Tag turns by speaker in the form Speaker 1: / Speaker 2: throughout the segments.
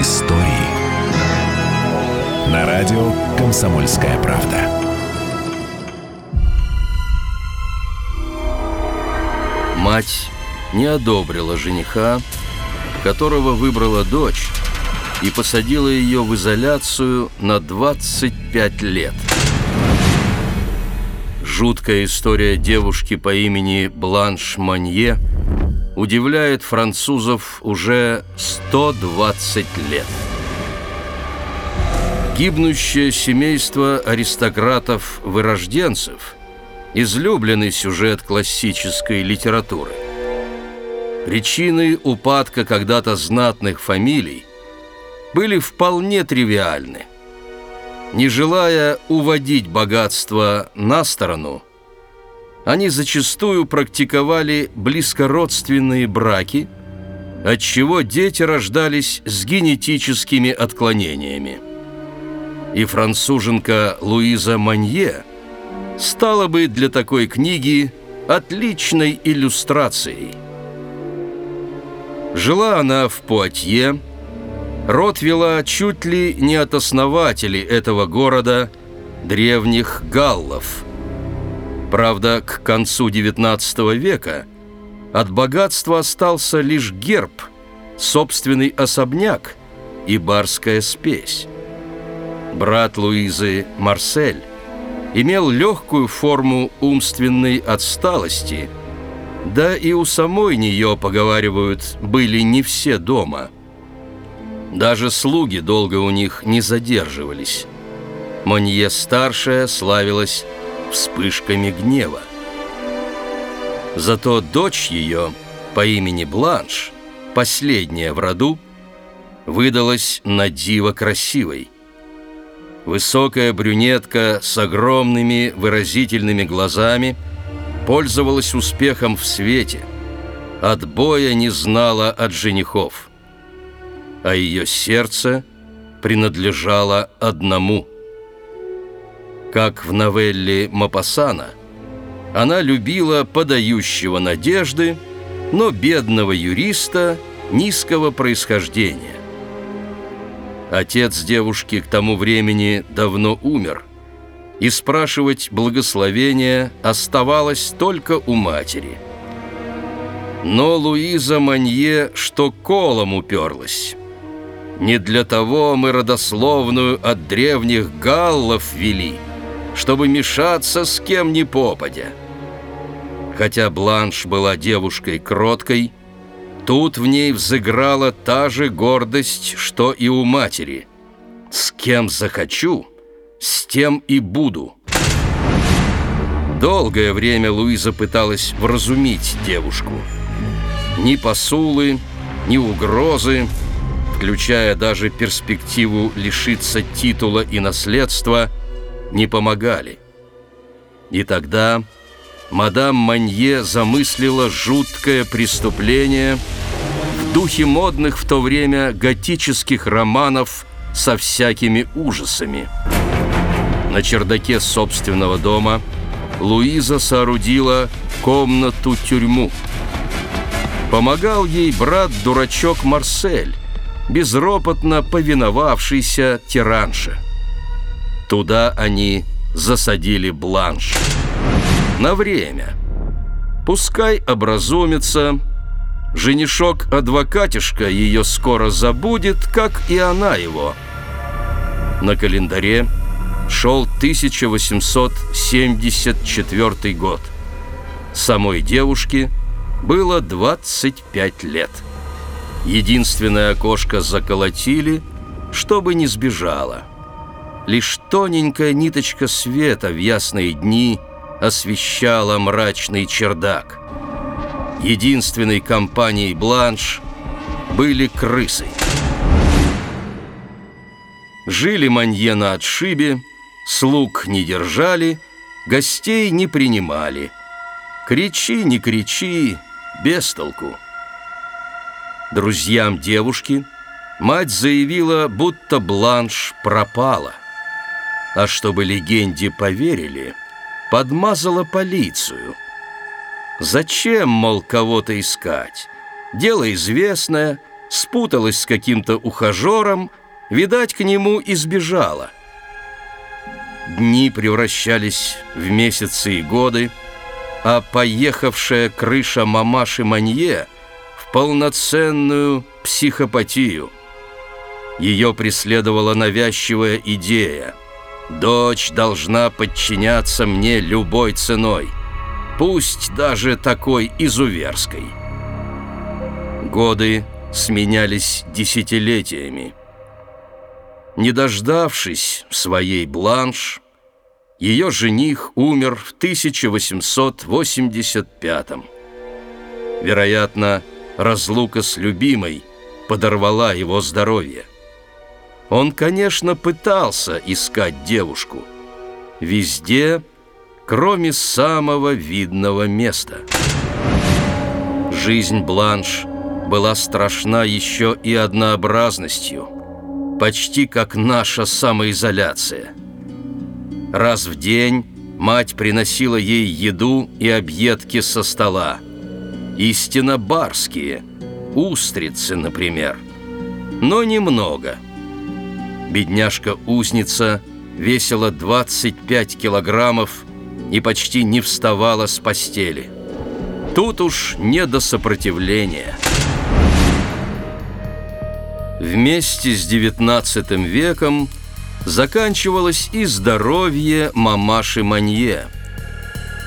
Speaker 1: Истории на радио «Комсомольская правда».
Speaker 2: Мать не одобрила жениха, которого выбрала дочь, и посадила ее в изоляцию на 25 лет. Жуткая история девушки по имени Бланш Манье удивляет французов уже 120 лет. Гибнущее семейство аристократов-вырожденцев – излюбленный сюжет классической литературы. Причины упадка когда-то знатных фамилий были вполне тривиальны. Не желая уводить богатство на сторону, они зачастую практиковали близкородственные браки, отчего дети рождались с генетическими отклонениями. И француженка Луиза Манье стала бы для такой книги отличной иллюстрацией. Жила она в Пуатье, Род вела чуть ли не от основателей этого города, древних галлов. Правда, к концу XIX века от богатства остался лишь герб, собственный особняк и барская спесь. Брат Луизы Марсель имел легкую форму умственной отсталости, да и у самой нее, поговаривают, были не все дома – даже слуги долго у них не задерживались. Монье старшая славилась вспышками гнева. Зато дочь ее по имени Бланш, последняя в роду, выдалась на диво красивой. Высокая брюнетка с огромными выразительными глазами пользовалась успехом в свете, отбоя не знала от женихов – а ее сердце принадлежало одному. Как в новелле Мапасана, она любила подающего надежды, но бедного юриста низкого происхождения. Отец девушки к тому времени давно умер, и спрашивать благословения оставалось только у матери. Но Луиза Манье что колом уперлась. Не для того мы родословную от древних галлов вели, чтобы мешаться с кем ни попадя. Хотя Бланш была девушкой кроткой, тут в ней взыграла та же гордость, что и у матери. С кем захочу, с тем и буду. Долгое время Луиза пыталась вразумить девушку. Ни посулы, ни угрозы, включая даже перспективу лишиться титула и наследства, не помогали. И тогда мадам Манье замыслила жуткое преступление в духе модных в то время готических романов со всякими ужасами. На собственного дома Луиза соорудила комнату-тюрьму. Помогал ей брат-дурачок Марсель, безропотно повиновавшийся тиранше. Туда они засадили бланш. На время. Пускай образумится. Женишок-адвокатишка ее скоро забудет, как и она его. На календаре шел 1874 год. Самой девушке было 25 лет. Единственное окошко заколотили, чтобы не сбежала. Лишь тоненькая ниточка света в ясные дни освещала мрачный чердак. Единственной компанией «Бланш» были крысы. Жили манье на отшибе, слуг не держали, гостей не принимали. Кричи, не кричи, без толку. Друзьям девушки мать заявила, будто Бланш пропала. А чтобы легенде поверили, подмазала полицию. Зачем, мол, кого-то искать? Дело известное, спуталась с каким-то ухажером, видать, к нему и сбежала. Дни превращались в месяцы и годы, а поехавшая крыша мамаши Манье в полноценную психопатию. Ее преследовала навязчивая идея. Дочь должна подчиняться мне любой ценой, пусть даже такой изуверской. Годы сменялись десятилетиями. Не дождавшись своей бланш, ее жених умер в 1885 -м. Вероятно, разлука с любимой подорвала его здоровье. Он, конечно, пытался искать девушку. Везде, кроме самого видного места. Жизнь Бланш была страшна еще и однообразностью, почти как наша самоизоляция. Раз в день мать приносила ей еду и объедки со стола. Истинно барские, устрицы, например. Но немного – Бедняжка-узница весила 25 килограммов и почти не вставала с постели. Тут уж не до сопротивления. Вместе с XIX веком заканчивалось и здоровье мамаши Манье.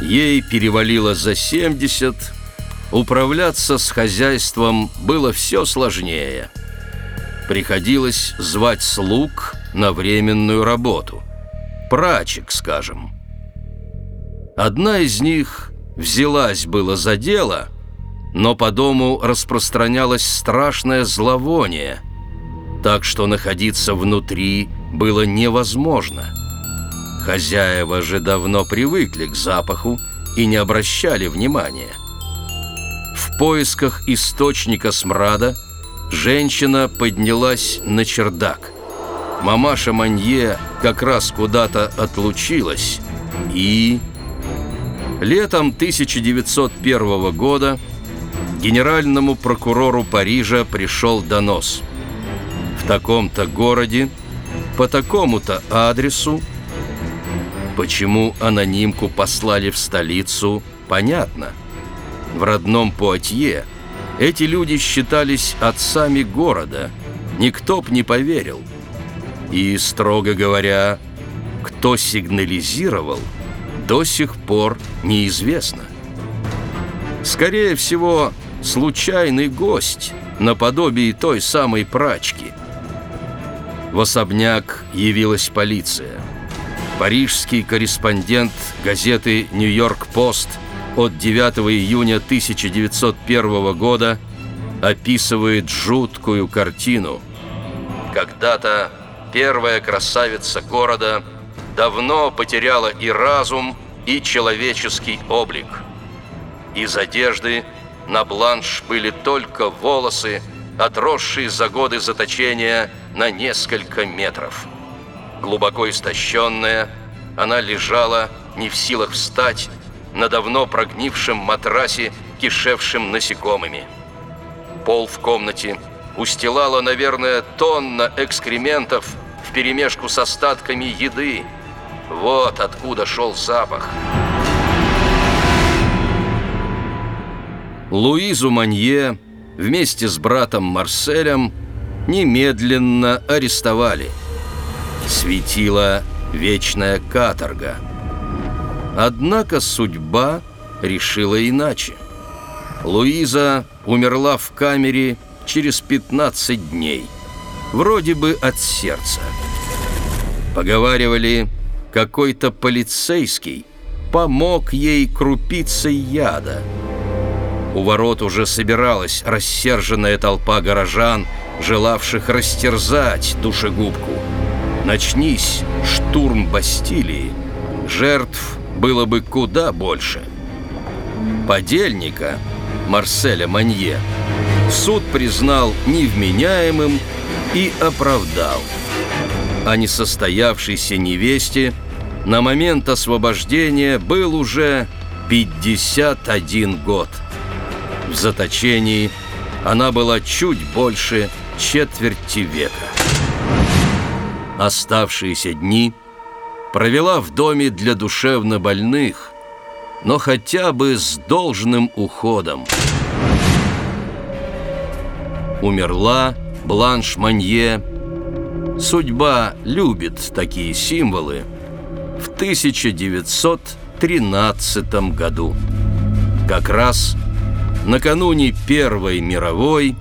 Speaker 2: Ей перевалило за 70, управляться с хозяйством было все сложнее – приходилось звать слуг на временную работу. Прачек, скажем. Одна из них взялась было за дело, но по дому распространялось страшное зловоние, так что находиться внутри было невозможно. Хозяева же давно привыкли к запаху и не обращали внимания. В поисках источника смрада – Женщина поднялась на чердак. Мамаша Манье как раз куда-то отлучилась. И... Летом 1901 года генеральному прокурору Парижа пришел донос. В таком-то городе, по такому-то адресу, почему анонимку послали в столицу, понятно. В родном Пуатье – эти люди считались отцами города, никто б не поверил. И, строго говоря, кто сигнализировал, до сих пор неизвестно. Скорее всего, случайный гость, наподобие той самой прачки. В особняк явилась полиция. Парижский корреспондент газеты «Нью-Йорк-Пост» от 9 июня 1901 года описывает жуткую картину. Когда-то первая красавица города давно потеряла и разум, и человеческий облик. Из одежды на бланш были только волосы, отросшие за годы заточения на несколько метров. Глубоко истощенная, она лежала, не в силах встать, на давно прогнившем матрасе, кишевшем насекомыми. Пол в комнате устилала, наверное, тонна экскрементов вперемешку с остатками еды. Вот откуда шел запах. Луизу Манье вместе с братом Марселем немедленно арестовали. Светила вечная каторга – Однако судьба решила иначе. Луиза умерла в камере через 15 дней, вроде бы от сердца. Поговаривали, какой-то полицейский помог ей крупицей яда. У ворот уже собиралась рассерженная толпа горожан, желавших растерзать душегубку. Начнись штурм Бастилии, жертв было бы куда больше. Подельника Марселя Манье суд признал невменяемым и оправдал. А несостоявшейся невесте на момент освобождения был уже 51 год. В заточении она была чуть больше четверти века. Оставшиеся дни провела в доме для душевно больных, но хотя бы с должным уходом. Умерла Бланш Манье. Судьба любит такие символы. В 1913 году. Как раз накануне Первой мировой,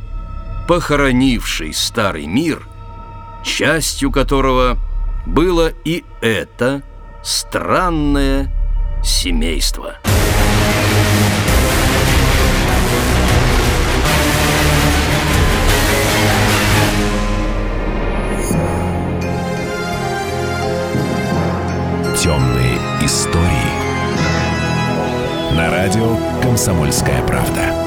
Speaker 2: похоронивший старый мир, частью которого было и это странное семейство.
Speaker 1: Темные истории. На радио «Комсомольская правда».